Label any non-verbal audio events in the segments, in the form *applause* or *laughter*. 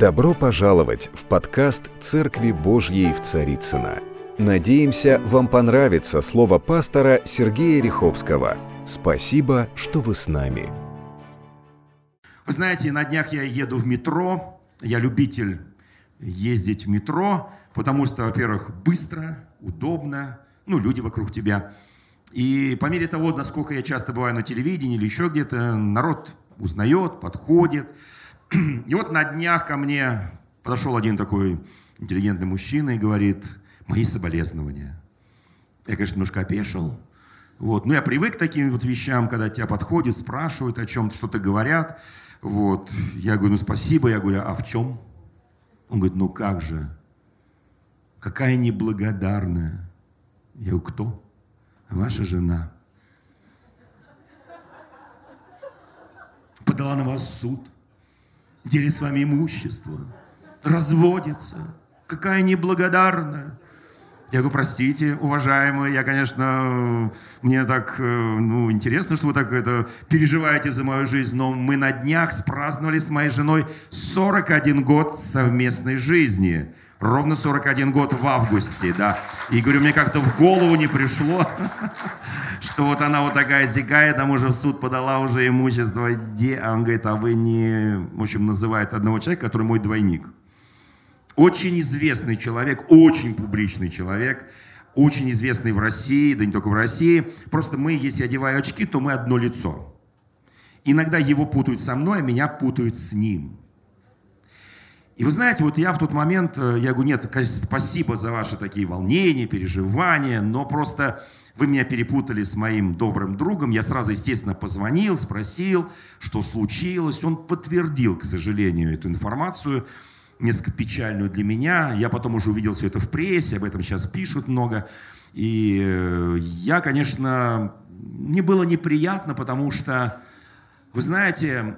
Добро пожаловать в подкаст «Церкви Божьей в Царицына. Надеемся, вам понравится слово пастора Сергея Риховского. Спасибо, что вы с нами. Вы знаете, на днях я еду в метро. Я любитель ездить в метро, потому что, во-первых, быстро, удобно, ну, люди вокруг тебя. И по мере того, насколько я часто бываю на телевидении или еще где-то, народ узнает, подходит – *clears throat* и вот на днях ко мне подошел один такой интеллигентный мужчина и говорит, мои соболезнования. Я, конечно, немножко опешил. Вот. Ну, я привык к таким вот вещам, когда тебя подходят, спрашивают о чем-то, что-то говорят. Вот. Я говорю, ну, спасибо. Я говорю, а в чем? Он говорит, ну, как же? Какая неблагодарная. Я говорю, кто? Ваша жена. Подала на вас суд делит с вами имущество, разводится. Какая неблагодарная. Я говорю, простите, уважаемые, я, конечно, мне так, э, ну, интересно, что вы так это переживаете за мою жизнь, но мы на днях спраздновали с моей женой 41 год совместной жизни. Ровно 41 год в августе, да. И говорю, мне как-то в голову не пришло, *laughs* что вот она вот такая зигает, там уже в суд подала уже имущество. Где? А он говорит, а вы не... В общем, называет одного человека, который мой двойник. Очень известный человек, очень публичный человек, очень известный в России, да не только в России. Просто мы, если одеваю очки, то мы одно лицо. Иногда его путают со мной, а меня путают с ним. И вы знаете, вот я в тот момент, э, я говорю, нет, спасибо за ваши такие волнения, переживания, но просто вы меня перепутали с моим добрым другом. Я сразу, естественно, позвонил, спросил, что случилось. Он подтвердил, к сожалению, эту информацию, несколько печальную для меня. Я потом уже увидел все это в прессе, об этом сейчас пишут много. И э, я, конечно, мне было неприятно, потому что, вы знаете,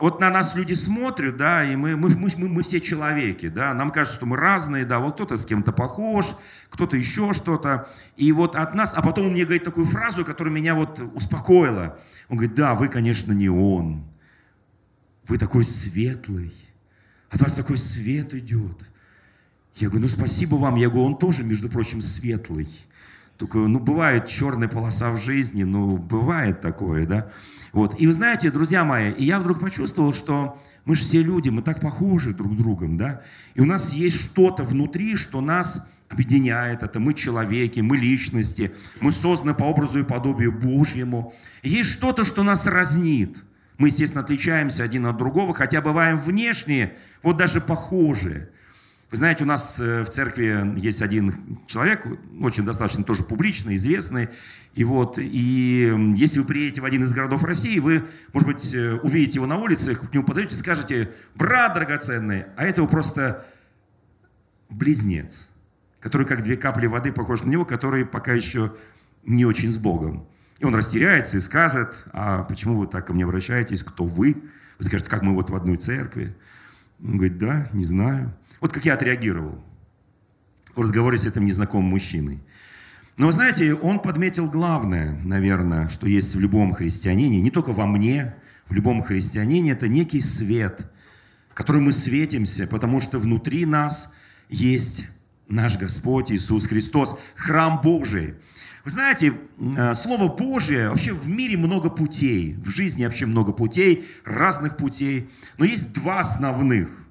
вот на нас люди смотрят, да, и мы, мы, мы, мы все человеки, да, нам кажется, что мы разные, да, вот кто-то с кем-то похож, кто-то еще что-то, и вот от нас, а потом он мне говорит такую фразу, которая меня вот успокоила. Он говорит, да, вы, конечно, не он, вы такой светлый, от вас такой свет идет. Я говорю, ну спасибо вам, я говорю, он тоже, между прочим, светлый. Только, ну, бывает черная полоса в жизни, ну, бывает такое, да. Вот. И вы знаете, друзья мои, и я вдруг почувствовал, что мы же все люди, мы так похожи друг другом, да. И у нас есть что-то внутри, что нас объединяет. Это мы человеки, мы личности, мы созданы по образу и подобию Божьему. И есть что-то, что нас разнит. Мы, естественно, отличаемся один от другого, хотя бываем внешние, вот даже похожие. Вы знаете, у нас э, в церкви есть один человек, очень достаточно тоже публичный, известный. И вот, и если вы приедете в один из городов России, вы, может быть, э, увидите его на улице, к нему подойдете и скажете, брат драгоценный, а это просто близнец, который как две капли воды похож на него, который пока еще не очень с Богом. И он растеряется и скажет, а почему вы так ко мне обращаетесь, кто вы? Вы скажете, как мы вот в одной церкви. Он говорит, да, не знаю. Вот как я отреагировал в разговоре с этим незнакомым мужчиной. Но вы знаете, он подметил главное, наверное, что есть в любом христианине, не только во мне, в любом христианине, это некий свет, который мы светимся, потому что внутри нас есть наш Господь Иисус Христос, храм Божий. Вы знаете, э, Слово Божие, вообще в мире много путей, в жизни вообще много путей, разных путей, но есть два основных.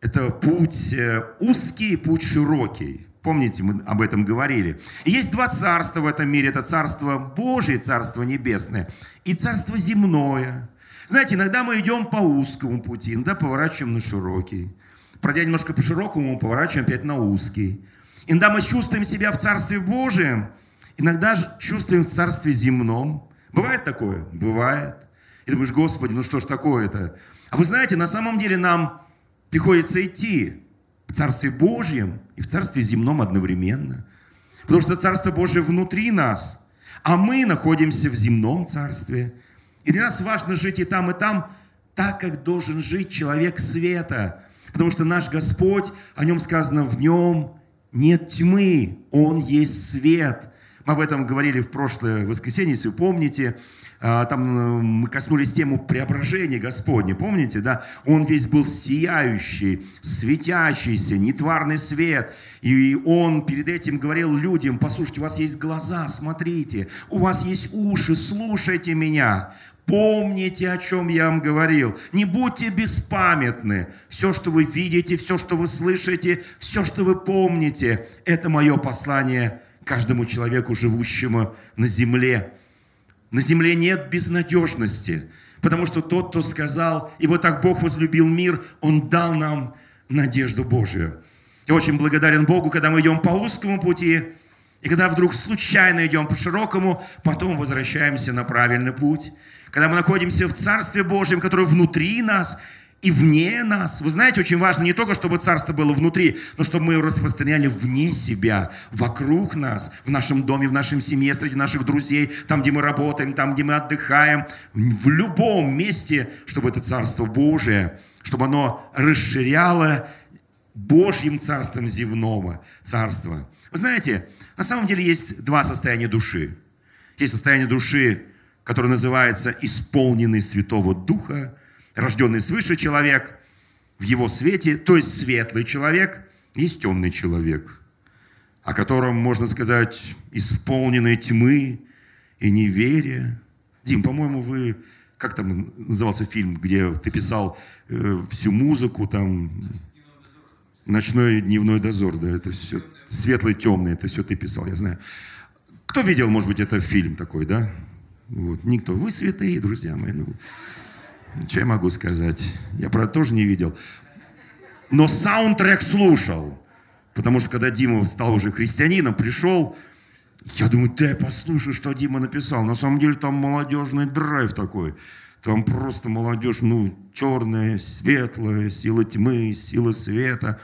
Это путь э, узкий, путь широкий. Помните, мы об этом говорили. Есть два царства в этом мире. Это царство Божие, царство небесное, и царство земное. Знаете, иногда мы идем по узкому пути, иногда поворачиваем на широкий. Пройдя немножко по широкому, мы поворачиваем опять на узкий. Иногда мы чувствуем себя в Царстве Божием, иногда чувствуем в Царстве земном. Бывает такое? Бывает. И думаешь, Господи, ну что ж такое-то? А вы знаете, на самом деле нам приходится идти в Царстве Божьем и в Царстве земном одновременно. Потому что Царство Божье внутри нас, а мы находимся в земном Царстве. И для нас важно жить и там, и там, так, как должен жить человек света. Потому что наш Господь, о нем сказано, в нем нет тьмы, Он есть свет. Мы об этом говорили в прошлое воскресенье, если вы помните. А, там э, мы коснулись тему преображения Господня, помните, да? Он весь был сияющий, светящийся, нетварный свет. И он перед этим говорил людям, послушайте, у вас есть глаза, смотрите, у вас есть уши, слушайте меня. Помните, о чем я вам говорил. Не будьте беспамятны. Все, что вы видите, все, что вы слышите, все, что вы помните, это мое послание каждому человеку, живущему на земле. На земле нет безнадежности, потому что тот, кто сказал, и вот так Бог возлюбил мир, Он дал нам надежду Божию. Я очень благодарен Богу, когда мы идем по узкому пути, и когда вдруг случайно идем по широкому, потом возвращаемся на правильный путь. Когда мы находимся в Царстве Божьем, которое внутри нас, и вне нас. Вы знаете, очень важно не только, чтобы царство было внутри, но чтобы мы его распространяли вне себя, вокруг нас, в нашем доме, в нашем семье, среди наших друзей, там, где мы работаем, там, где мы отдыхаем, в любом месте, чтобы это царство Божие, чтобы оно расширяло Божьим царством земного царства. Вы знаете, на самом деле есть два состояния души. Есть состояние души, которое называется исполненный Святого Духа, рожденный свыше человек в его свете, то есть светлый человек, есть темный человек, о котором, можно сказать, исполненной тьмы и неверия. Дим, по-моему, вы... Как там назывался фильм, где ты писал э, всю музыку, там... Ночной и дневной дозор, да, это все светлый, темный, это все ты писал, я знаю. Кто видел, может быть, это фильм такой, да? Вот, никто. Вы святые, друзья мои. Ну, что я могу сказать? Я это тоже не видел. Но саундтрек слушал. Потому что когда Дима стал уже христианином, пришел, я думаю, ты послушай, что Дима написал. На самом деле там молодежный драйв такой. Там просто молодежь, ну, черная, светлая, сила тьмы, сила света.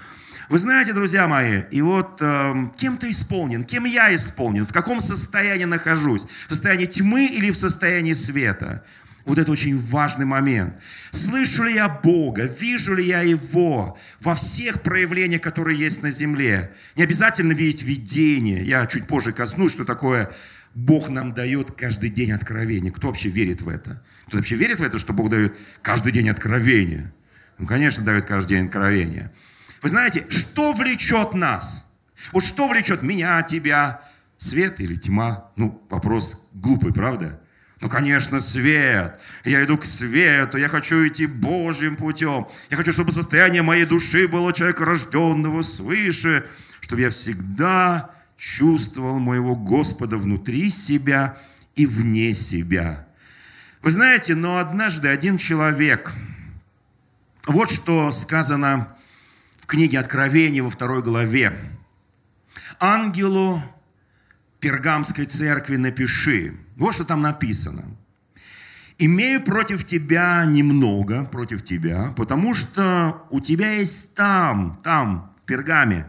Вы знаете, друзья мои, и вот э, кем ты исполнен, кем я исполнен, в каком состоянии нахожусь, в состоянии тьмы или в состоянии света. Вот это очень важный момент. Слышу ли я Бога? Вижу ли я Его во всех проявлениях, которые есть на земле? Не обязательно видеть видение. Я чуть позже коснусь, что такое Бог нам дает каждый день откровение. Кто вообще верит в это? Кто вообще верит в это, что Бог дает каждый день откровение? Ну, конечно, дает каждый день откровение. Вы знаете, что влечет нас? Вот что влечет меня, тебя? Свет или тьма? Ну, вопрос глупый, правда? Ну, конечно, свет. Я иду к свету, я хочу идти Божьим путем. Я хочу, чтобы состояние моей души было человека, рожденного свыше, чтобы я всегда чувствовал моего Господа внутри себя и вне себя. Вы знаете, но однажды один человек, вот что сказано в книге Откровения во второй главе. Ангелу Пергамской церкви напиши. Вот что там написано. Имею против тебя немного, против тебя, потому что у тебя есть там, там, в Пергаме,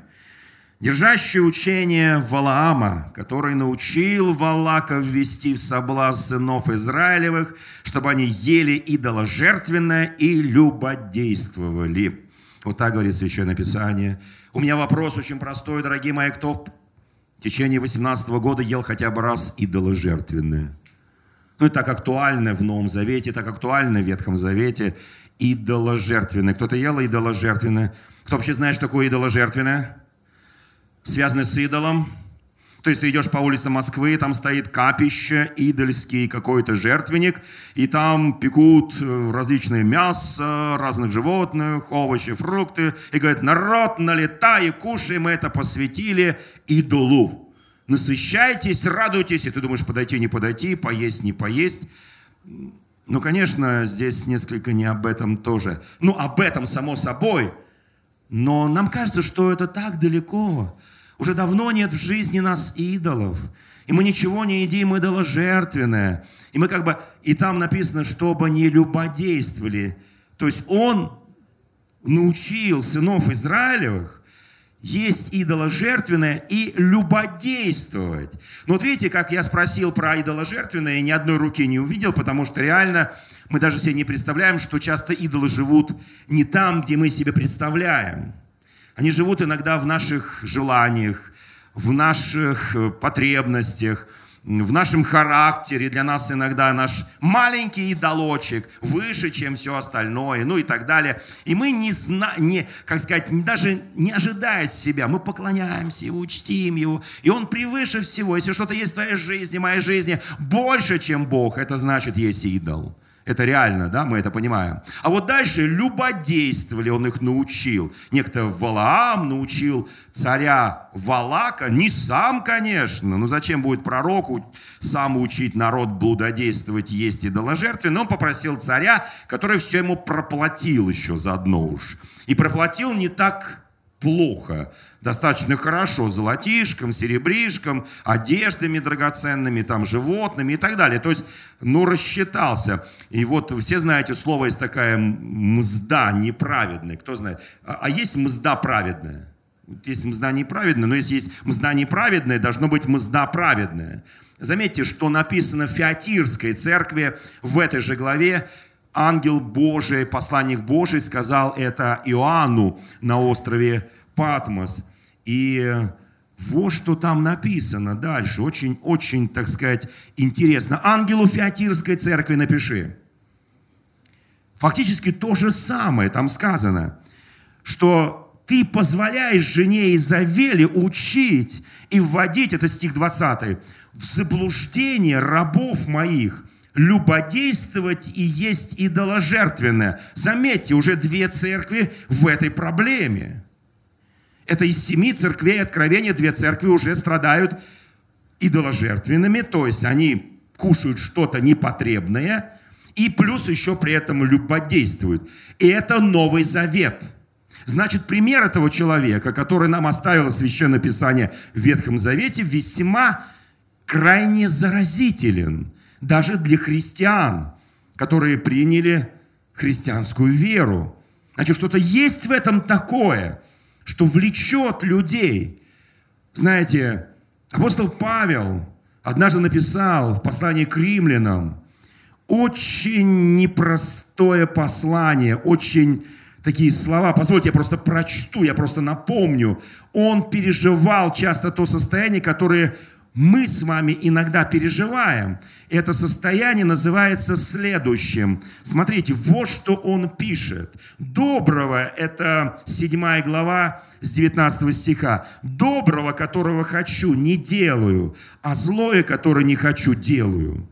держащее учение Валаама, который научил Валака ввести в соблазн сынов Израилевых, чтобы они ели идоложертвенное и любодействовали. Вот так говорит Священное Писание. У меня вопрос очень простой, дорогие мои, кто в течение 18 года ел хотя бы раз идоложертвенное. Ну, это так актуально в Новом Завете, так актуально в Ветхом Завете. Идоложертвенное. Кто-то ел идоложертвенное? Кто вообще знает, что такое идоложертвенное? Связано с идолом. То есть ты идешь по улице Москвы, там стоит капище, идольский какой-то жертвенник, и там пекут э, различные мясо, разных животных, овощи, фрукты, и говорят, народ, налетай и кушай, мы это посвятили идолу. Насыщайтесь, радуйтесь, и ты думаешь, подойти, не подойти, поесть, не поесть. Ну, конечно, здесь несколько не об этом тоже. Ну, об этом, само собой. Но нам кажется, что это так далеко. Уже давно нет в жизни нас идолов. И мы ничего не едим идоложертвенное. И мы как бы, и там написано, чтобы не любодействовали. То есть он научил сынов Израилевых есть идоложертвенное и любодействовать. Но вот видите, как я спросил про идоложертвенное, и ни одной руки не увидел, потому что реально мы даже себе не представляем, что часто идолы живут не там, где мы себе представляем. Они живут иногда в наших желаниях, в наших э, потребностях, в нашем характере, для нас иногда наш маленький идолочек выше, чем все остальное, ну и так далее. И мы не знаем, не, как сказать, даже не ожидая себя, мы поклоняемся его, чтим его, и он превыше всего. Если что-то есть в твоей жизни, моей жизни, больше, чем Бог, это значит есть идол. Это реально, да, мы это понимаем. А вот дальше любодействовали, он их научил. Некто Валаам научил царя Валака, не сам, конечно, но зачем будет пророку сам учить народ блудодействовать, есть и идоложертве, но он попросил царя, который все ему проплатил еще заодно уж. И проплатил не так плохо, достаточно хорошо, золотишком, серебришком, одеждами драгоценными, там, животными и так далее. То есть, ну, рассчитался. И вот все знаете, слово есть такая мзда неправедная. Кто знает? А, а есть мзда праведная? Есть мзда неправедная, но если есть мзда неправедная, должно быть мзда праведная. Заметьте, что написано в Феатирской церкви в этой же главе, ангел Божий, посланник Божий сказал это Иоанну на острове Патмос. И вот что там написано дальше. Очень, очень, так сказать, интересно. Ангелу Феатирской церкви напиши. Фактически то же самое там сказано, что ты позволяешь жене Изавели учить и вводить, это стих 20, в заблуждение рабов моих, любодействовать и есть идоложертвенное. Заметьте, уже две церкви в этой проблеме. Это из семи церквей откровения две церкви уже страдают идоложертвенными, то есть они кушают что-то непотребное, и плюс еще при этом любодействуют. И это Новый Завет. Значит, пример этого человека, который нам оставило Священное Писание в Ветхом Завете, весьма крайне заразителен даже для христиан, которые приняли христианскую веру. Значит, что-то есть в этом такое, что влечет людей. Знаете, апостол Павел однажды написал в послании к римлянам очень непростое послание, очень такие слова. Позвольте, я просто прочту, я просто напомню. Он переживал часто то состояние, которое мы с вами иногда переживаем. Это состояние называется следующим. Смотрите, вот что он пишет. Доброго, это 7 глава с 19 стиха. Доброго, которого хочу, не делаю, а злое, которое не хочу, делаю.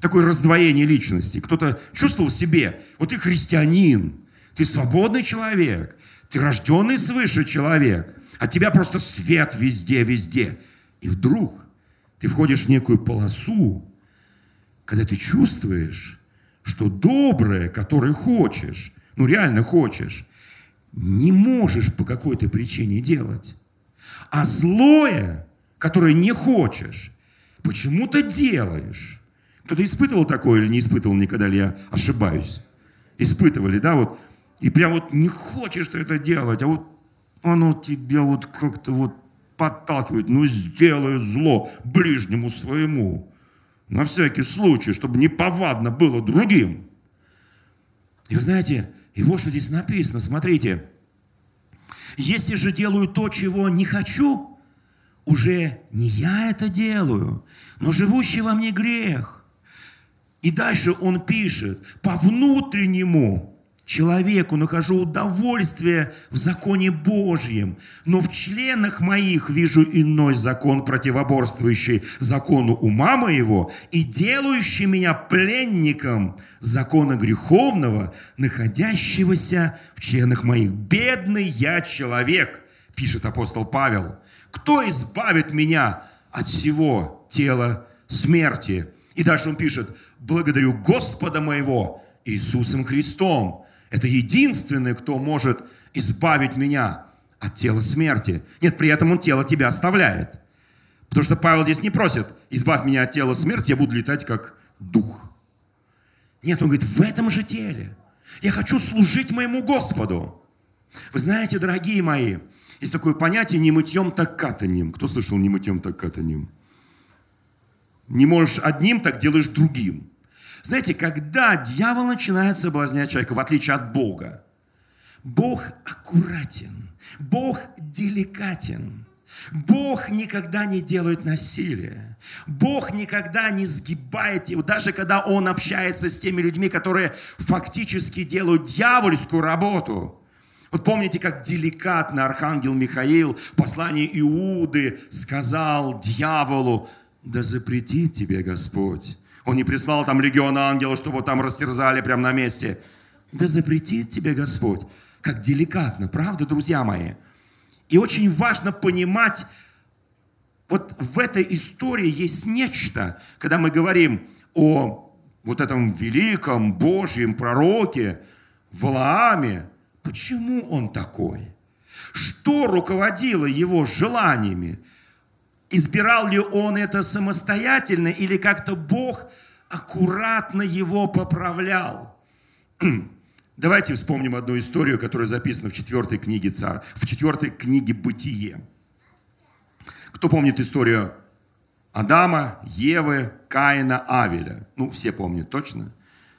Такое раздвоение личности. Кто-то чувствовал в себе, вот ты христианин, ты свободный человек, ты рожденный свыше человек, от тебя просто свет везде, везде. И вдруг ты входишь в некую полосу, когда ты чувствуешь, что доброе, которое хочешь, ну реально хочешь, не можешь по какой-то причине делать. А злое, которое не хочешь, почему-то делаешь. Кто-то испытывал такое или не испытывал никогда, ли я ошибаюсь? Испытывали, да, вот. И прям вот не хочешь ты это делать, а вот оно тебя вот как-то вот подталкивает, ну сделай зло ближнему своему. На всякий случай, чтобы не повадно было другим. И вы знаете, и вот что здесь написано, смотрите. Если же делаю то, чего не хочу, уже не я это делаю, но живущий во мне грех. И дальше он пишет, по внутреннему человеку нахожу удовольствие в законе Божьем, но в членах моих вижу иной закон, противоборствующий закону ума моего и делающий меня пленником закона греховного, находящегося в членах моих. Бедный я человек, пишет апостол Павел. Кто избавит меня от всего тела смерти? И дальше он пишет, благодарю Господа моего Иисусом Христом, это единственный, кто может избавить меня от тела смерти. Нет, при этом он тело тебя оставляет. Потому что Павел здесь не просит, избавь меня от тела смерти, я буду летать как дух. Нет, он говорит, в этом же теле. Я хочу служить моему Господу. Вы знаете, дорогие мои, есть такое понятие «не мытьем, так катанием». Кто слышал «не мытьем, так катанием»? Не можешь одним, так делаешь другим. Знаете, когда дьявол начинает соблазнять человека, в отличие от Бога, Бог аккуратен, Бог деликатен. Бог никогда не делает насилие. Бог никогда не сгибает его, даже когда Он общается с теми людьми, которые фактически делают дьявольскую работу. Вот помните, как деликатно архангел Михаил в послании Иуды сказал дьяволу, да запретит тебе Господь. Он не прислал там легион ангелов, чтобы там растерзали прямо на месте. Да запретит тебе Господь. Как деликатно, правда, друзья мои? И очень важно понимать, вот в этой истории есть нечто, когда мы говорим о вот этом великом Божьем пророке Валааме. Почему он такой? Что руководило его желаниями? Избирал ли он это самостоятельно или как-то Бог аккуратно его поправлял? *clears throat* Давайте вспомним одну историю, которая записана в четвертой книге царь, в четвертой книге Бытие. Кто помнит историю Адама, Евы, Каина, Авеля? Ну, все помнят, точно?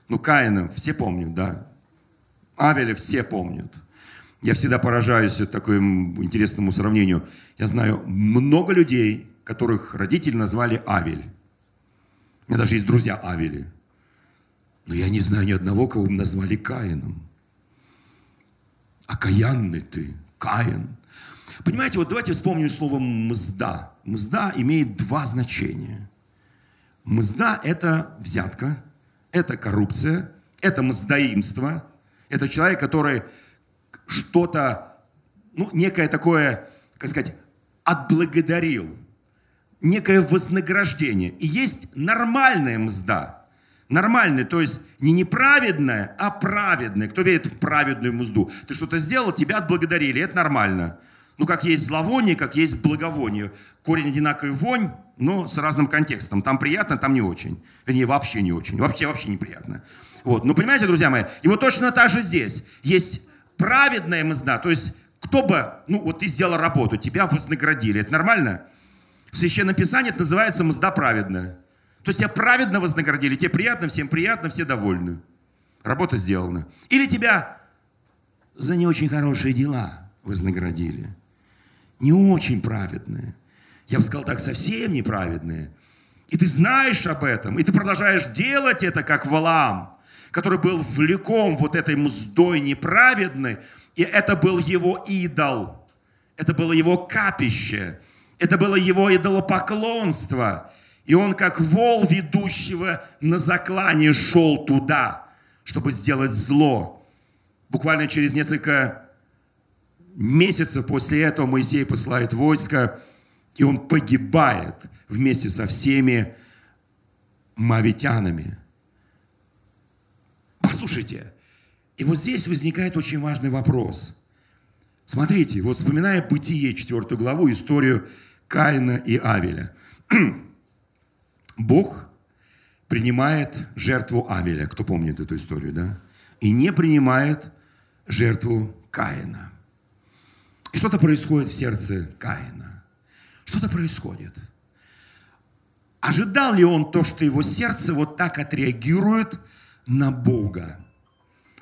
Ну, Каина все помнят, да. Авеля все помнят. Я всегда поражаюсь такому интересному сравнению. Я знаю много людей, которых родители назвали Авель. У меня даже есть друзья Авели. Но я не знаю ни одного, кого назвали Каином. Окаянный ты, Каин. Понимаете, вот давайте вспомним слово «мзда». «Мзда» имеет два значения. «Мзда» – это взятка, это коррупция, это мздоимство. Это человек, который что-то, ну, некое такое, как сказать, отблагодарил, некое вознаграждение. И есть нормальная мзда – Нормальный, то есть не неправедное, а праведное. Кто верит в праведную музду? Ты что-то сделал, тебя отблагодарили, это нормально. Ну, как есть зловоние, как есть благовоние. Корень одинаковый вонь, но с разным контекстом. Там приятно, там не очень. Вернее, вообще не очень. Вообще, вообще неприятно. Вот. Ну, понимаете, друзья мои, и вот точно так же здесь. Есть праведная мзда, то есть кто бы, ну, вот ты сделал работу, тебя вознаградили. Это нормально? В Священном Писании это называется мзда праведная. То есть тебя праведно вознаградили, тебе приятно, всем приятно, все довольны. Работа сделана. Или тебя за не очень хорошие дела вознаградили. Не очень праведные. Я бы сказал так, совсем неправедные. И ты знаешь об этом, и ты продолжаешь делать это, как Валам, который был влеком вот этой мздой неправедной, и это был его идол, это было его капище, это было его идолопоклонство. И он, как вол ведущего на заклане, шел туда, чтобы сделать зло. Буквально через несколько месяцев после этого Моисей посылает войско, и он погибает вместе со всеми мавитянами. Послушайте, и вот здесь возникает очень важный вопрос. Смотрите, вот вспоминая Бытие, четвертую главу, историю Каина и Авеля *clears throat* – Бог принимает жертву Авеля, кто помнит эту историю, да? И не принимает жертву Каина. И что-то происходит в сердце Каина. Что-то происходит. Ожидал ли он то, что его сердце вот так отреагирует на Бога?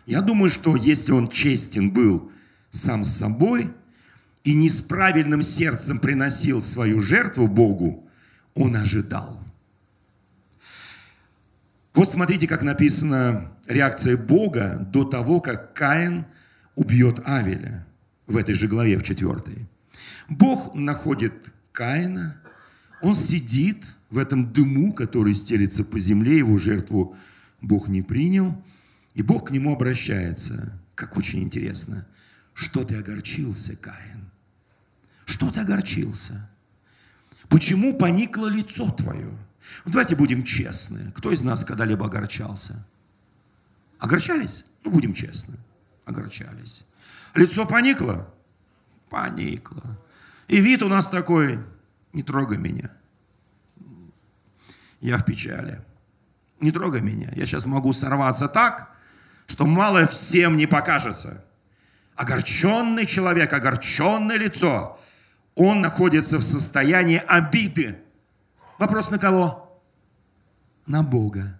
Я думаю, что если он честен был сам с собой и не с правильным сердцем приносил свою жертву Богу, он ожидал. Вот смотрите, как написана реакция Бога до того, как Каин убьет Авеля в этой же главе, в четвертой. Бог находит Каина, он сидит в этом дыму, который стелится по земле, его жертву Бог не принял, и Бог к нему обращается. Как очень интересно. Что ты огорчился, Каин? Что ты огорчился? Почему поникло лицо твое? Давайте будем честны. Кто из нас когда-либо огорчался? Огорчались? Ну, будем честны. Огорчались. Лицо поникло? Поникло. И вид у нас такой, не трогай меня. Я в печали. Не трогай меня. Я сейчас могу сорваться так, что мало всем не покажется. Огорченный человек, огорченное лицо, он находится в состоянии обиды Вопрос на кого? На Бога.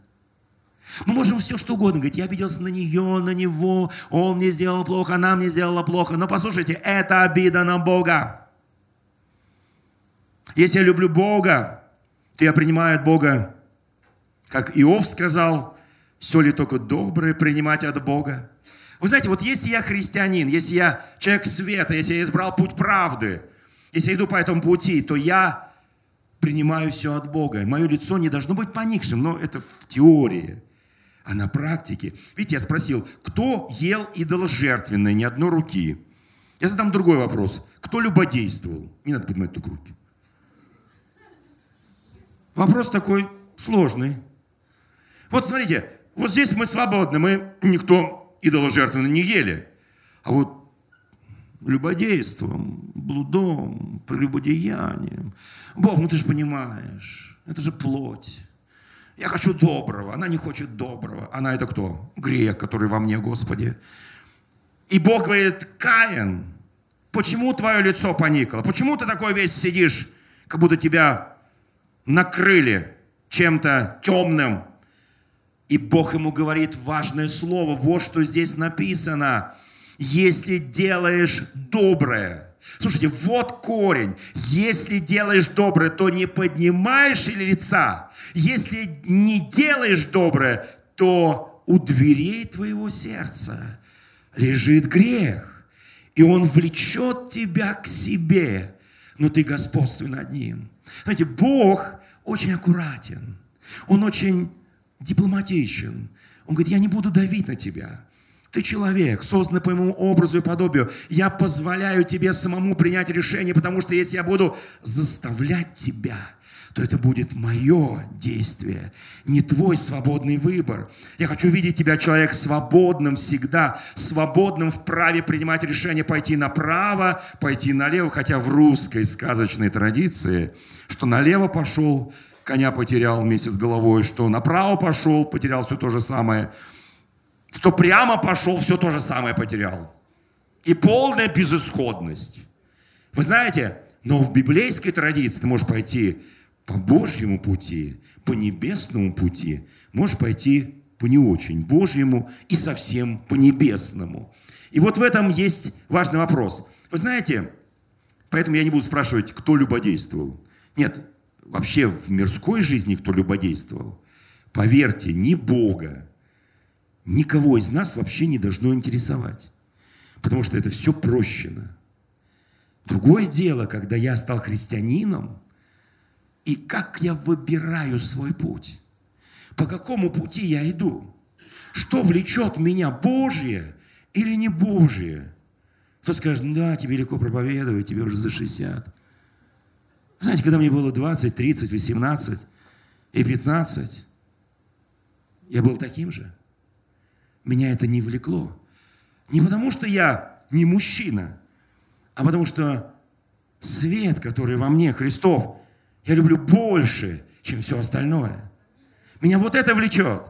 Мы можем все что угодно говорить. Я обиделся на нее, на него, он мне сделал плохо, она мне сделала плохо. Но послушайте, это обида на Бога. Если я люблю Бога, то я принимаю от Бога, как Иов сказал, все ли только доброе принимать от Бога. Вы знаете, вот если я христианин, если я человек света, если я избрал путь правды, если я иду по этому пути, то я принимаю все от Бога. Мое лицо не должно быть поникшим, но это в теории. А на практике, видите, я спросил, кто ел идоложертвенное, ни одной руки? Я задам другой вопрос. Кто любодействовал? Не надо поднимать только руки. Вопрос такой сложный. Вот смотрите, вот здесь мы свободны, мы никто идоложертвенно не ели. А вот любодейством, блудом, прелюбодеянием. Бог, ну ты же понимаешь, это же плоть. Я хочу доброго, она не хочет доброго. Она это кто? Грех, который во мне, Господи. И Бог говорит, Каин, почему твое лицо поникло? Почему ты такой весь сидишь, как будто тебя накрыли чем-то темным? И Бог ему говорит важное слово, вот что здесь написано. Если делаешь доброе, Слушайте, вот корень. Если делаешь доброе, то не поднимаешь лица. Если не делаешь доброе, то у дверей твоего сердца лежит грех. И он влечет тебя к себе. Но ты господствуй над ним. Знаете, Бог очень аккуратен. Он очень дипломатичен. Он говорит, я не буду давить на тебя. Ты человек, созданный по моему образу и подобию. Я позволяю тебе самому принять решение, потому что если я буду заставлять тебя, то это будет мое действие, не твой свободный выбор. Я хочу видеть тебя, человек, свободным всегда, свободным в праве принимать решение пойти направо, пойти налево, хотя в русской сказочной традиции, что налево пошел, коня потерял вместе с головой, что направо пошел, потерял все то же самое – что прямо пошел, все то же самое потерял. И полная безысходность. Вы знаете, но в библейской традиции ты можешь пойти по Божьему пути, по небесному пути, можешь пойти по не очень Божьему и совсем по небесному. И вот в этом есть важный вопрос. Вы знаете, поэтому я не буду спрашивать, кто любодействовал. Нет, вообще в мирской жизни кто любодействовал. Поверьте, ни Бога, никого из нас вообще не должно интересовать. Потому что это все прощено. Другое дело, когда я стал христианином, и как я выбираю свой путь. По какому пути я иду? Что влечет меня, Божье или не Божье? Кто скажет, ну да, тебе легко проповедовать, тебе уже за 60. Знаете, когда мне было 20, 30, 18 и 15, я был таким же меня это не влекло. Не потому, что я не мужчина, а потому что свет, который во мне, Христов, я люблю больше, чем все остальное. Меня вот это влечет.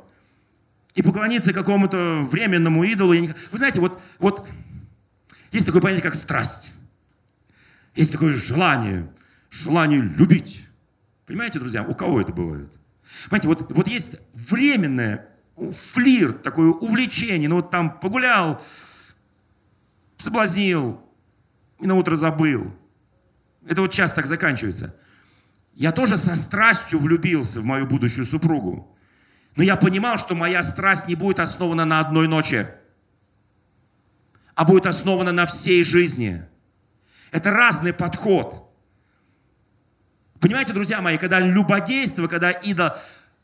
И поклониться какому-то временному идолу. Я не... Вы знаете, вот, вот есть такое понятие, как страсть. Есть такое желание, желание любить. Понимаете, друзья, у кого это бывает? Понимаете, вот, вот есть временное флирт, такое увлечение. Ну вот там погулял, соблазнил, и на утро забыл. Это вот часто так заканчивается. Я тоже со страстью влюбился в мою будущую супругу. Но я понимал, что моя страсть не будет основана на одной ночи, а будет основана на всей жизни. Это разный подход. Понимаете, друзья мои, когда любодейство, когда идол,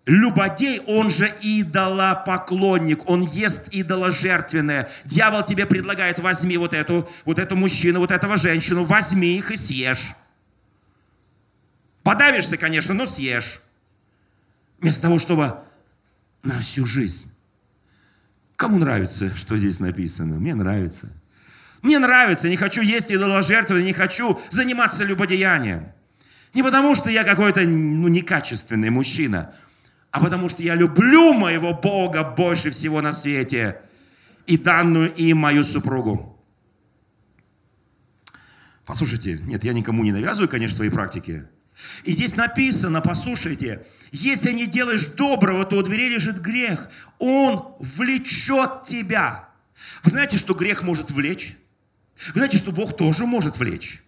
Любодей, он же идолопоклонник, он ест идоложертвенное. Дьявол тебе предлагает, возьми вот эту, вот эту мужчину, вот этого женщину, возьми их и съешь. Подавишься, конечно, но съешь. Вместо того, чтобы на всю жизнь. Кому нравится, что здесь написано? Мне нравится. Мне нравится, не хочу есть идоложертвенное, не хочу заниматься любодеянием. Не потому, что я какой-то ну, некачественный мужчина – а потому что я люблю моего Бога больше всего на свете и данную им мою супругу. Послушайте, нет, я никому не навязываю, конечно, свои практики. И здесь написано, послушайте, если не делаешь доброго, то у двери лежит грех. Он влечет тебя. Вы знаете, что грех может влечь? Вы знаете, что Бог тоже может влечь?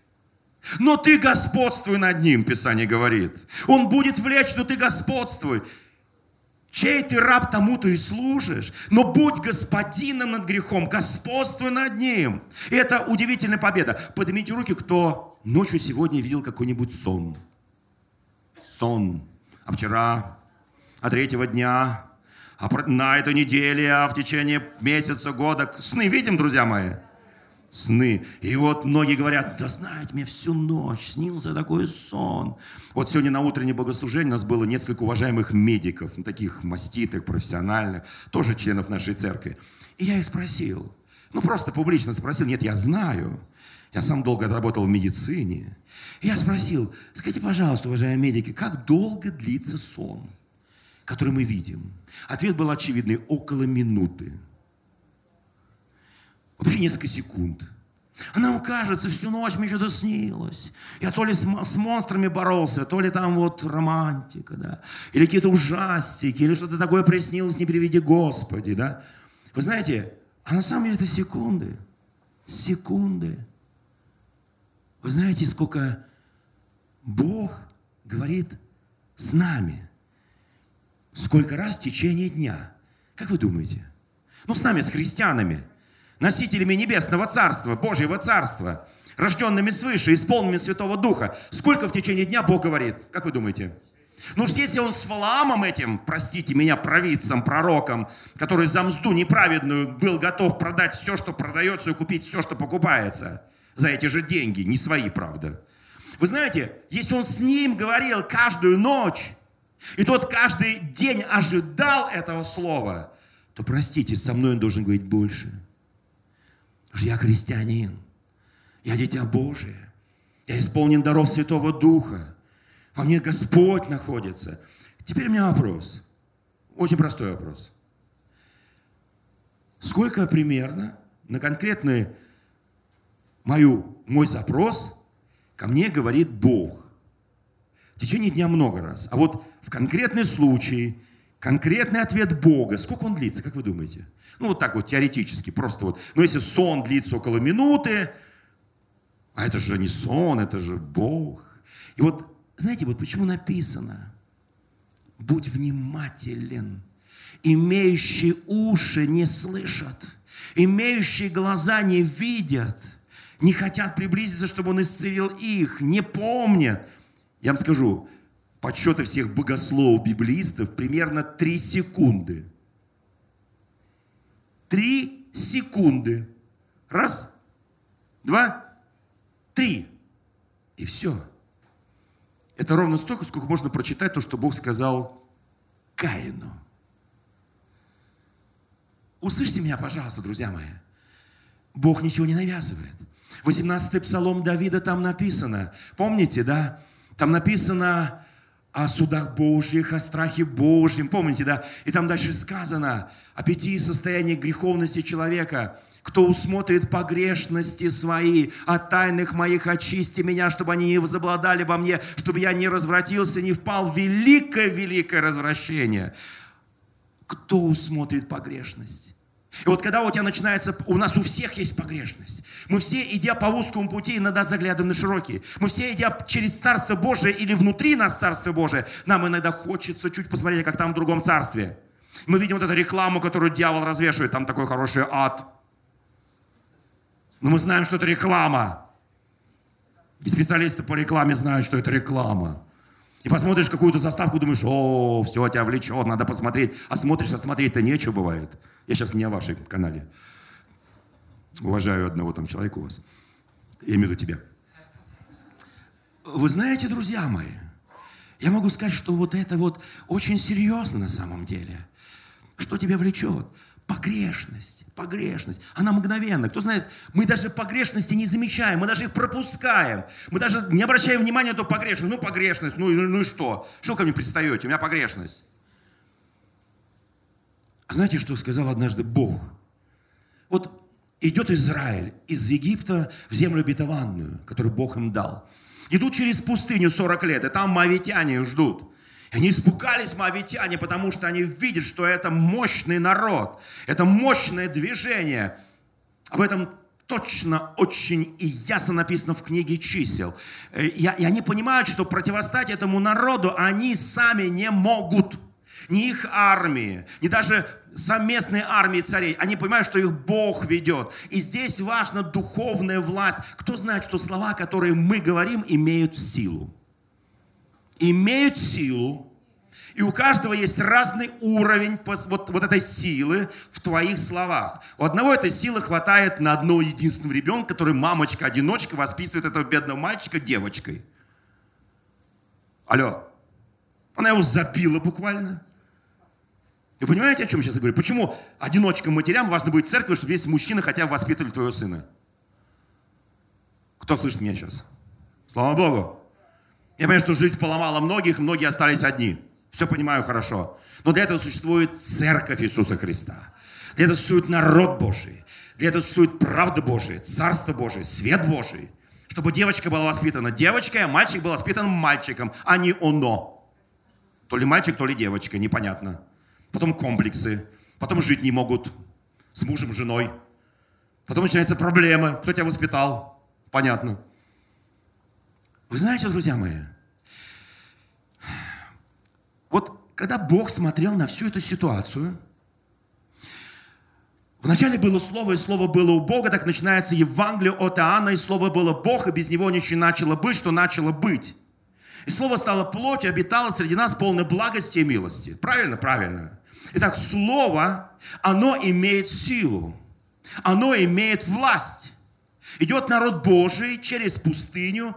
Но ты господствуй над ним, Писание говорит. Он будет влечь, но ты господствуй. Чей ты раб, тому ты и служишь. Но будь господином над грехом, господствуй над ним. И это удивительная победа. Поднимите руки, кто ночью сегодня видел какой-нибудь сон. Сон. А вчера, а третьего дня, а на этой неделе, а в течение месяца, года. Сны видим, друзья мои? Сны. И вот многие говорят, да знаете, мне всю ночь снился такой сон. Вот сегодня на утреннее богослужение у нас было несколько уважаемых медиков, ну, таких маститых, профессиональных, тоже членов нашей церкви. И я их спросил, ну просто публично спросил, нет, я знаю, я сам долго отработал в медицине. И я спросил, скажите, пожалуйста, уважаемые медики, как долго длится сон, который мы видим? Ответ был очевидный, около минуты вообще несколько секунд. А нам кажется, всю ночь мне что-то снилось. Я то ли с, с монстрами боролся, то ли там вот романтика, да. Или какие-то ужастики, или что-то такое приснилось, не приведи Господи, да. Вы знаете, а на самом деле это секунды. Секунды. Вы знаете, сколько Бог говорит с нами? Сколько раз в течение дня? Как вы думаете? Ну, с нами, с христианами – носителями небесного царства, Божьего царства, рожденными свыше, исполненными Святого Духа. Сколько в течение дня Бог говорит? Как вы думаете? Ну уж если он с Валаамом этим, простите меня, провидцем, пророком, который за мзду неправедную был готов продать все, что продается, и купить все, что покупается, за эти же деньги, не свои, правда. Вы знаете, если он с ним говорил каждую ночь, и тот каждый день ожидал этого слова, то, простите, со мной он должен говорить больше – что я христианин, я дитя Божие, я исполнен даров Святого Духа, во мне Господь находится. Теперь у меня вопрос, очень простой вопрос. Сколько примерно на конкретный мою, мой запрос ко мне говорит Бог? В течение дня много раз. А вот в конкретный случай, конкретный ответ Бога, сколько он длится, как вы думаете? Ну, вот так вот теоретически, просто вот. Но если сон длится около минуты, а это же не сон, это же Бог. И вот, знаете, вот почему написано, будь внимателен, имеющие уши не слышат, имеющие глаза не видят, не хотят приблизиться, чтобы он исцелил их, не помнят. Я вам скажу, подсчеты всех богословов, библистов, примерно 3 секунды – Три секунды. Раз, два, три. И все. Это ровно столько, сколько можно прочитать то, что Бог сказал Каину. Услышьте меня, пожалуйста, друзья мои. Бог ничего не навязывает. 18-й псалом Давида там написано. Помните, да? Там написано о судах Божьих, о страхе Божьем. Помните, да? И там дальше сказано – о пяти состояниях греховности человека. Кто усмотрит погрешности свои, от тайных моих очисти меня, чтобы они не возобладали во мне, чтобы я не развратился, не впал в великое-великое развращение. Кто усмотрит погрешность? И вот когда у тебя начинается, у нас у всех есть погрешность. Мы все, идя по узкому пути, иногда заглядываем на широкий. Мы все, идя через Царство Божие или внутри нас Царство Божие, нам иногда хочется чуть посмотреть, как там в другом Царстве. Мы видим вот эту рекламу, которую дьявол развешивает. Там такой хороший ад. Но мы знаем, что это реклама. И специалисты по рекламе знают, что это реклама. И посмотришь какую-то заставку, думаешь, о, все, тебя влечет, надо посмотреть. А смотришь, а смотреть-то нечего бывает. Я сейчас не о вашей канале. Уважаю одного там человека у вас. Я имею в виду тебя. Вы знаете, друзья мои, я могу сказать, что вот это вот очень серьезно на самом деле – что тебя влечет? Погрешность, погрешность. Она мгновенно. Кто знает, мы даже погрешности не замечаем, мы даже их пропускаем. Мы даже не обращаем внимания на эту погрешность. Ну, погрешность, ну, ну, ну и что? Что ко мне пристаете? У меня погрешность. А знаете, что сказал однажды Бог? Вот идет Израиль из Египта в землю обетованную, которую Бог им дал. Идут через пустыню 40 лет, и там мавитяне ждут. Они испугались моавитяне, потому что они видят, что это мощный народ, это мощное движение. Об этом точно, очень и ясно написано в книге чисел. Э, и, и они понимают, что противостать этому народу они сами не могут. Ни их армии, ни даже совместные армии царей. Они понимают, что их Бог ведет. И здесь важна духовная власть. Кто знает, что слова, которые мы говорим, имеют силу? Имеют силу. И у каждого есть разный уровень вот, вот этой силы в твоих словах. У одного этой силы хватает на одного единственного ребенка, который мамочка-одиночка воспитывает этого бедного мальчика девочкой. Алло. Она его забила буквально. Вы понимаете, о чем я сейчас говорю? Почему одиночкам матерям важно быть в церкви, чтобы весь мужчина хотя бы воспитывали твоего сына? Кто слышит меня сейчас? Слава Богу. Я понимаю, что жизнь поломала многих, многие остались одни. Все понимаю хорошо. Но для этого существует церковь Иисуса Христа. Для этого существует народ Божий. Для этого существует правда Божия, Царство Божие, свет Божий. Чтобы девочка была воспитана девочкой, а мальчик был воспитан мальчиком, а не оно. То ли мальчик, то ли девочка, непонятно потом комплексы, потом жить не могут с мужем, женой. Потом начинаются проблемы. Кто тебя воспитал? Понятно. Вы знаете, друзья мои, вот когда Бог смотрел на всю эту ситуацию, Вначале было Слово, и Слово было у Бога, так начинается Евангелие от Иоанна, и Слово было Бог, и без Него ничего начало быть, что начало быть. И Слово стало плотью, обитало среди нас полной благости и милости. Правильно? Правильно. Итак, Слово, оно имеет силу, оно имеет власть. Идет народ Божий через пустыню,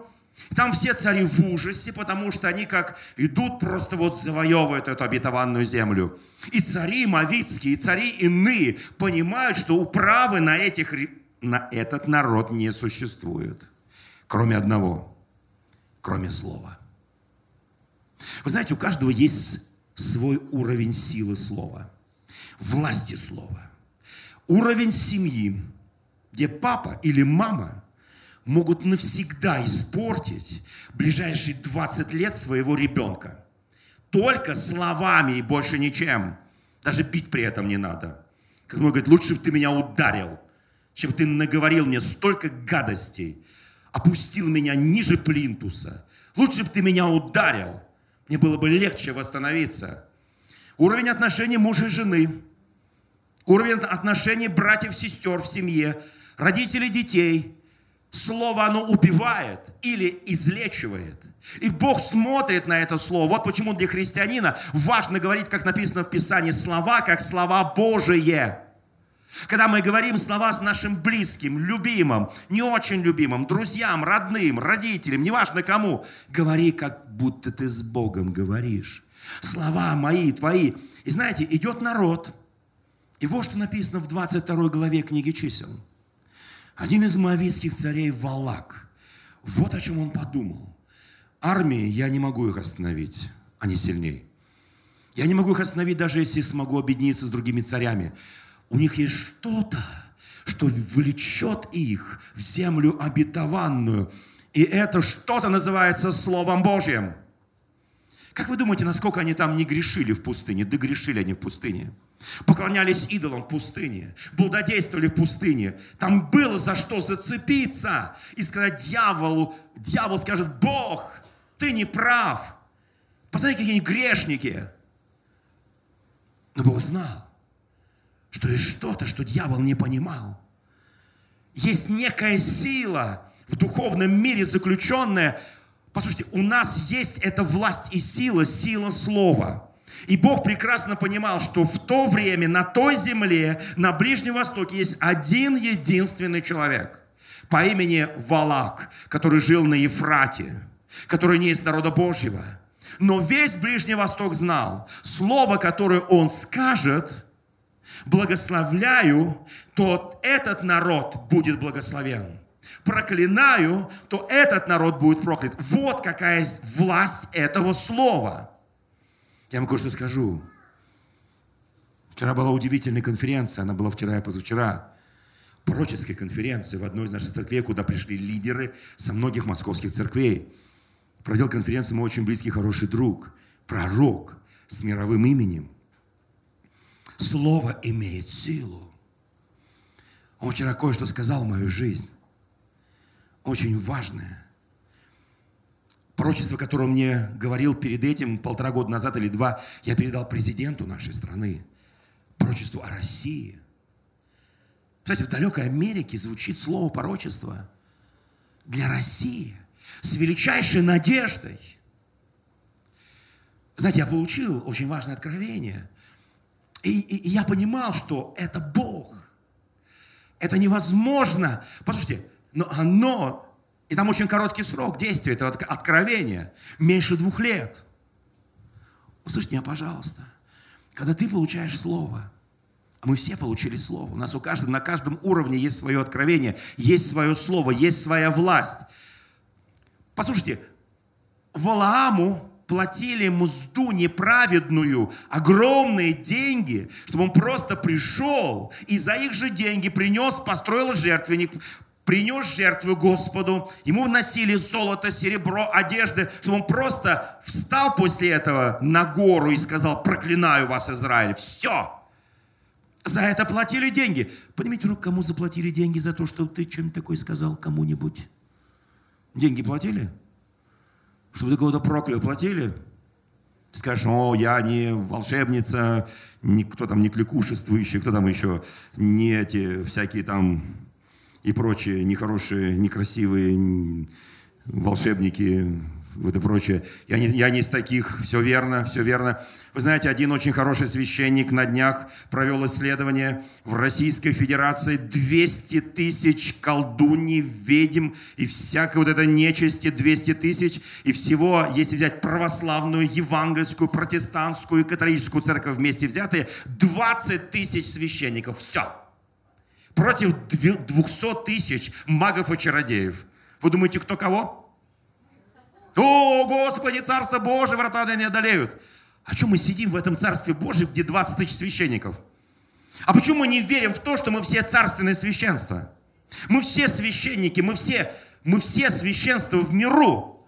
там все цари в ужасе, потому что они как идут, просто вот завоевывают эту обетованную землю. И цари мавицкие, и цари иные понимают, что управы на, этих, на этот народ не существует. Кроме одного, кроме слова. Вы знаете, у каждого есть свой уровень силы слова, власти слова. Уровень семьи, где папа или мама могут навсегда испортить ближайшие 20 лет своего ребенка. Только словами и больше ничем. Даже бить при этом не надо. Как много говорит, лучше бы ты меня ударил, чем ты наговорил мне столько гадостей, опустил меня ниже плинтуса. Лучше бы ты меня ударил, мне было бы легче восстановиться. Уровень отношений мужа и жены. Уровень отношений братьев-сестер в семье. Родителей детей. Слово, оно убивает или излечивает. И Бог смотрит на это слово. Вот почему для христианина важно говорить, как написано в Писании, слова, как слова Божие. Когда мы говорим слова с нашим близким, любимым, не очень любимым, друзьям, родным, родителям, неважно кому, говори, как будто ты с Богом говоришь. Слова мои, твои. И знаете, идет народ. И вот что написано в 22 главе книги чисел. Один из моавитских царей Валак. Вот о чем он подумал. Армии я не могу их остановить, они сильнее. Я не могу их остановить, даже если смогу объединиться с другими царями. У них есть что-то, что влечет их в землю обетованную. И это что-то называется Словом Божьим. Как вы думаете, насколько они там не грешили в пустыне? Да грешили они в пустыне. Поклонялись идолам в пустыне, блудодействовали в пустыне. Там было за что зацепиться и сказать дьяволу, дьявол скажет, Бог, ты не прав. Посмотрите, какие они грешники. Но Бог знал что есть что-то, что дьявол не понимал. Есть некая сила в духовном мире заключенная. Послушайте, у нас есть эта власть и сила, сила слова. И Бог прекрасно понимал, что в то время на той земле, на Ближнем Востоке есть один единственный человек по имени Валак, который жил на Ефрате, который не из народа Божьего. Но весь Ближний Восток знал, слово, которое он скажет – благословляю, то этот народ будет благословен. Проклинаю, то этот народ будет проклят. Вот какая власть этого слова. Я вам кое-что скажу. Вчера была удивительная конференция, она была вчера и позавчера. Пророческая конференция в одной из наших церквей, куда пришли лидеры со многих московских церквей. Провел конференцию мой очень близкий, хороший друг, пророк с мировым именем. Слово имеет силу. Он вчера кое-что сказал в мою жизнь. Очень важное. Пророчество, которое мне говорил перед этим, полтора года назад или два, я передал президенту нашей страны. Пророчество о России. Кстати, в далекой Америке звучит слово пророчество для России с величайшей надеждой. Знаете, я получил очень важное откровение. И, и, и я понимал, что это Бог. Это невозможно. Послушайте, но оно, и там очень короткий срок действия этого откровения, меньше двух лет. Услышьте меня, пожалуйста. Когда ты получаешь Слово, а мы все получили Слово, у нас у каждого, на каждом уровне есть свое откровение, есть свое Слово, есть своя власть. Послушайте, Валааму платили мзду неправедную, огромные деньги, чтобы он просто пришел и за их же деньги принес, построил жертвенник, принес жертву Господу, ему вносили золото, серебро, одежды, чтобы он просто встал после этого на гору и сказал, проклинаю вас, Израиль. Все. За это платили деньги. Поднимите руку, кому заплатили деньги за то, что ты чем такой сказал кому-нибудь? Деньги платили? Чтобы ты кого-то проклял, платили? Ты скажешь, о, я не волшебница, не, кто там, не кликушествующий, кто там еще, не эти всякие там и прочие нехорошие, некрасивые волшебники, вот и прочее. Я не, я не из таких, все верно, все верно. Вы знаете, один очень хороший священник на днях провел исследование в Российской Федерации 200 тысяч колдуней, ведьм и всякой вот этой нечисти 200 тысяч. И всего, если взять православную, евангельскую, протестантскую и католическую церковь вместе взятые, 20 тысяч священников. Все. Против 200 тысяч магов и чародеев. Вы думаете, кто кого? О, Господи, Царство Божие, врата не одолеют. А что мы сидим в этом Царстве Божьем, где 20 тысяч священников? А почему мы не верим в то, что мы все царственное священство? Мы все священники, мы все, мы все священство в миру.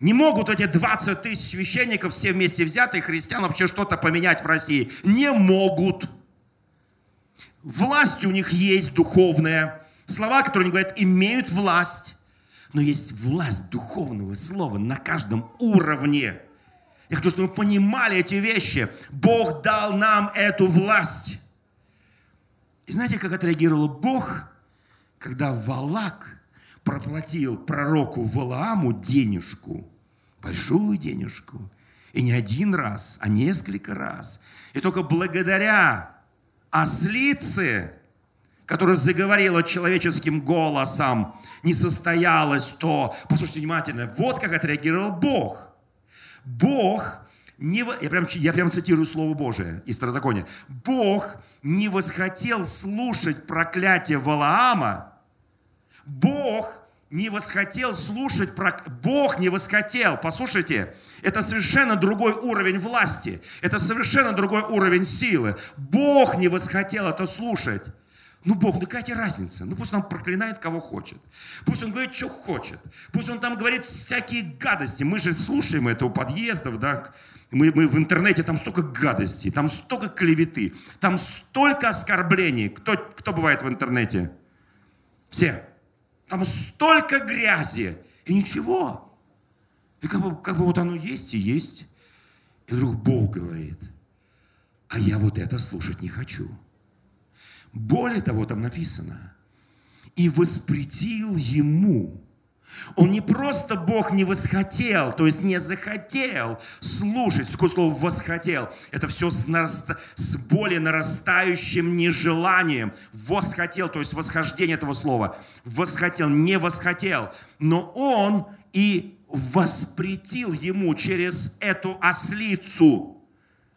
Не могут эти 20 тысяч священников все вместе взятые христиан вообще что-то поменять в России. Не могут. Власть у них есть духовная. Слова, которые они говорят, имеют власть. Но есть власть духовного слова на каждом уровне. Я хочу, чтобы мы понимали эти вещи. Бог дал нам эту власть. И знаете, как отреагировал Бог, когда Валак проплатил пророку Валааму денежку, большую денежку, и не один раз, а несколько раз. И только благодаря ослице, которая заговорила человеческим голосом, не состоялось то. Послушайте внимательно, вот как отреагировал Бог. Бог не, я, прям, я прям цитирую Слово Божие из Старозакония. Бог не восхотел слушать проклятие Валаама. Бог не восхотел слушать, про... Бог не восхотел, послушайте, это совершенно другой уровень власти, это совершенно другой уровень силы. Бог не восхотел это слушать. Ну, Бог, ну какая тебе разница? Ну, пусть он проклинает, кого хочет. Пусть он говорит, что хочет. Пусть он там говорит всякие гадости. Мы же слушаем это у подъездов, да. Мы, мы в интернете, там столько гадостей, там столько клеветы, там столько оскорблений. Кто, кто бывает в интернете? Все. Там столько грязи. И ничего. И как бы, как бы вот оно есть и есть. И вдруг Бог говорит, а я вот это слушать не хочу. Более того, там написано, и воспретил ему. Он не просто Бог не восхотел, то есть не захотел слушать. Такое слово «восхотел». Это все с, нараста... с более нарастающим нежеланием. Восхотел, то есть восхождение этого слова. Восхотел, не восхотел. Но он и воспретил ему через эту ослицу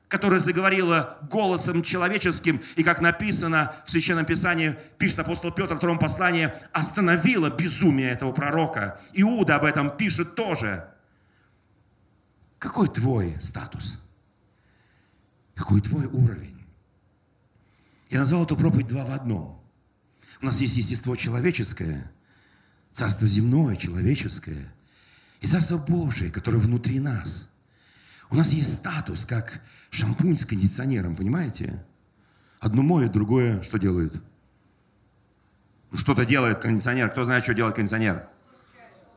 которая заговорила голосом человеческим, и как написано в Священном Писании, пишет апостол Петр в втором послании, остановила безумие этого пророка. Иуда об этом пишет тоже. Какой твой статус? Какой твой уровень? Я назвал эту проповедь два в одном. У нас есть естество человеческое, царство земное, человеческое, и царство Божие, которое внутри нас – у нас есть статус, как шампунь с кондиционером, понимаете? Одно моет, другое что делает? Что-то делает кондиционер. Кто знает, что делает кондиционер?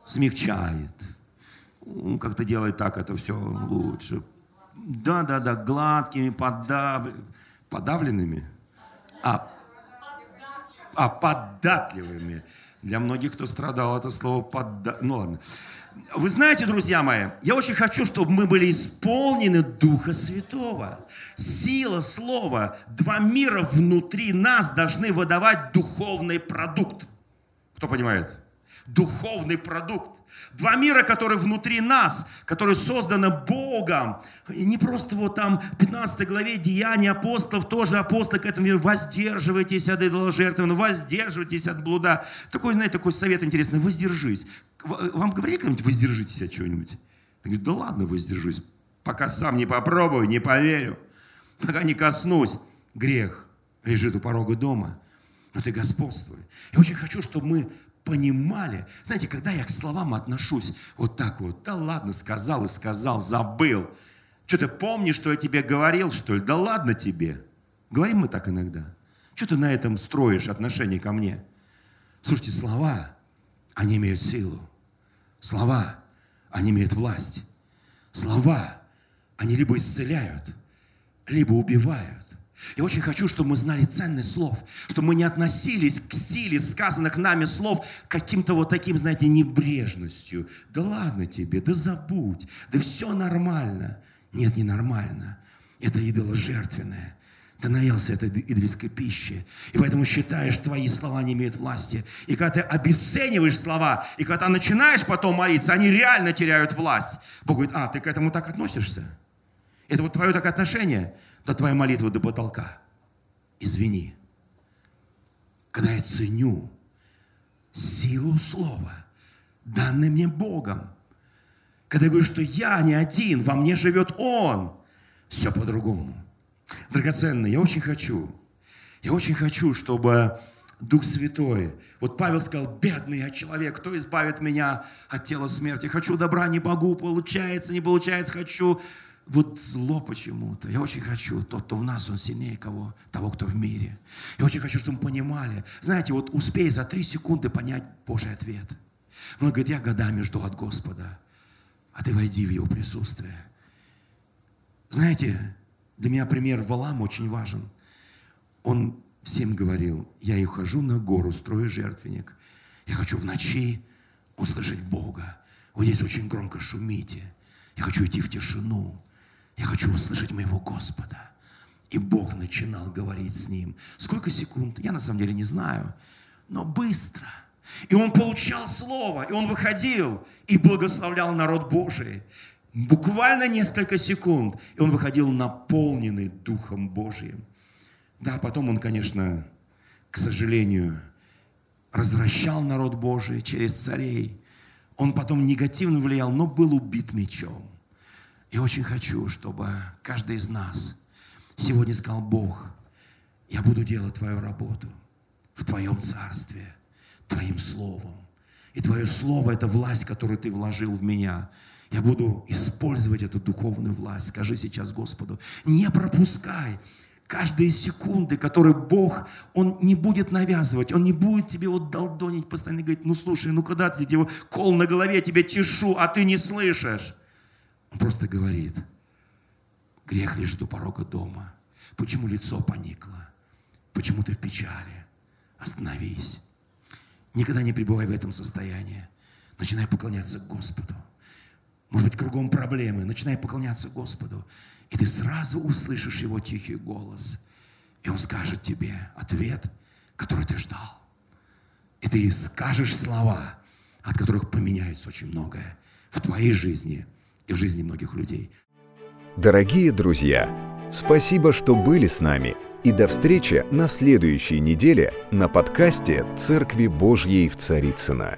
Смягчает. Как-то делает так это все лучше. Да-да-да, гладкими, подав... подавленными. А, а податливыми. Для многих, кто страдал, это слово подда... Ну ладно. Вы знаете, друзья мои, я очень хочу, чтобы мы были исполнены Духа Святого. Сила Слова, два мира внутри нас должны выдавать духовный продукт. Кто понимает? Духовный продукт. Два мира, которые внутри нас, которые созданы Богом. И не просто вот там в 15 главе Деяния апостолов, тоже апостол к этому миру, воздерживайтесь от идоложертвы, воздерживайтесь от блуда. Такой, знаете, такой совет интересный, воздержись. Вам говорили когда-нибудь, воздержитесь от чего-нибудь? Ты говоришь, да ладно, воздержусь. Пока сам не попробую, не поверю. Пока не коснусь. Грех лежит у порога дома. Но ты господствуй. Я очень хочу, чтобы мы понимали. Знаете, когда я к словам отношусь вот так вот, да ладно, сказал и сказал, забыл. Что ты помнишь, что я тебе говорил, что ли? Да ладно тебе. Говорим мы так иногда. Что ты на этом строишь отношение ко мне? Слушайте, слова, они имеют силу. Слова, они имеют власть. Слова, они либо исцеляют, либо убивают. Я очень хочу, чтобы мы знали ценность слов, чтобы мы не относились к силе сказанных нами слов каким-то вот таким, знаете, небрежностью. Да ладно тебе, да забудь, да все нормально. Нет, не нормально. Это идоложертвенное. Ты наелся этой идольской пищи. И поэтому считаешь, твои слова не имеют власти. И когда ты обесцениваешь слова, и когда начинаешь потом молиться, они реально теряют власть. Бог говорит, а, ты к этому так относишься? Это вот твое так отношение, до твоей молитвы до потолка. Извини. Когда я ценю силу слова, данное мне Богом, когда я говорю, что я не один, во мне живет Он, все по-другому. Драгоценный, я очень хочу, я очень хочу, чтобы Дух Святой. Вот Павел сказал, бедный я человек, кто избавит меня от тела смерти? Хочу добра, не могу, получается, не получается, хочу. Вот зло почему-то. Я очень хочу, тот, кто в нас, он сильнее кого, того, кто в мире. Я очень хочу, чтобы мы понимали. Знаете, вот успей за три секунды понять Божий ответ. Он говорит, я годами жду от Господа, а ты войди в Его присутствие. Знаете, для меня пример Валам очень важен. Он всем говорил, я и хожу на гору, строю жертвенник. Я хочу в ночи услышать Бога. Вот здесь очень громко шумите. Я хочу идти в тишину. Я хочу услышать моего Господа. И Бог начинал говорить с ним. Сколько секунд? Я на самом деле не знаю. Но быстро. И он получал слово, и он выходил и благословлял народ Божий. Буквально несколько секунд, и он выходил наполненный Духом Божьим. Да, потом он, конечно, к сожалению, развращал народ Божий через царей. Он потом негативно влиял, но был убит мечом. Я очень хочу, чтобы каждый из нас сегодня сказал, Бог, я буду делать Твою работу в Твоем Царстве, Твоим Словом. И Твое Слово – это власть, которую Ты вложил в меня – я буду использовать эту духовную власть. Скажи сейчас Господу, не пропускай каждые секунды, которые Бог, Он не будет навязывать, Он не будет тебе вот долдонить, постоянно говорить, ну слушай, ну когда ты его кол на голове, тебе чешу, а ты не слышишь. Он просто говорит, грех лежит у порога дома. Почему лицо поникло? Почему ты в печали? Остановись. Никогда не пребывай в этом состоянии. Начинай поклоняться Господу. Может быть, кругом проблемы. Начинай поклоняться Господу. И ты сразу услышишь Его тихий голос. И Он скажет тебе ответ, который ты ждал. И ты скажешь слова, от которых поменяется очень многое в твоей жизни и в жизни многих людей. Дорогие друзья, спасибо, что были с нами. И до встречи на следующей неделе на подкасте «Церкви Божьей в Царицына.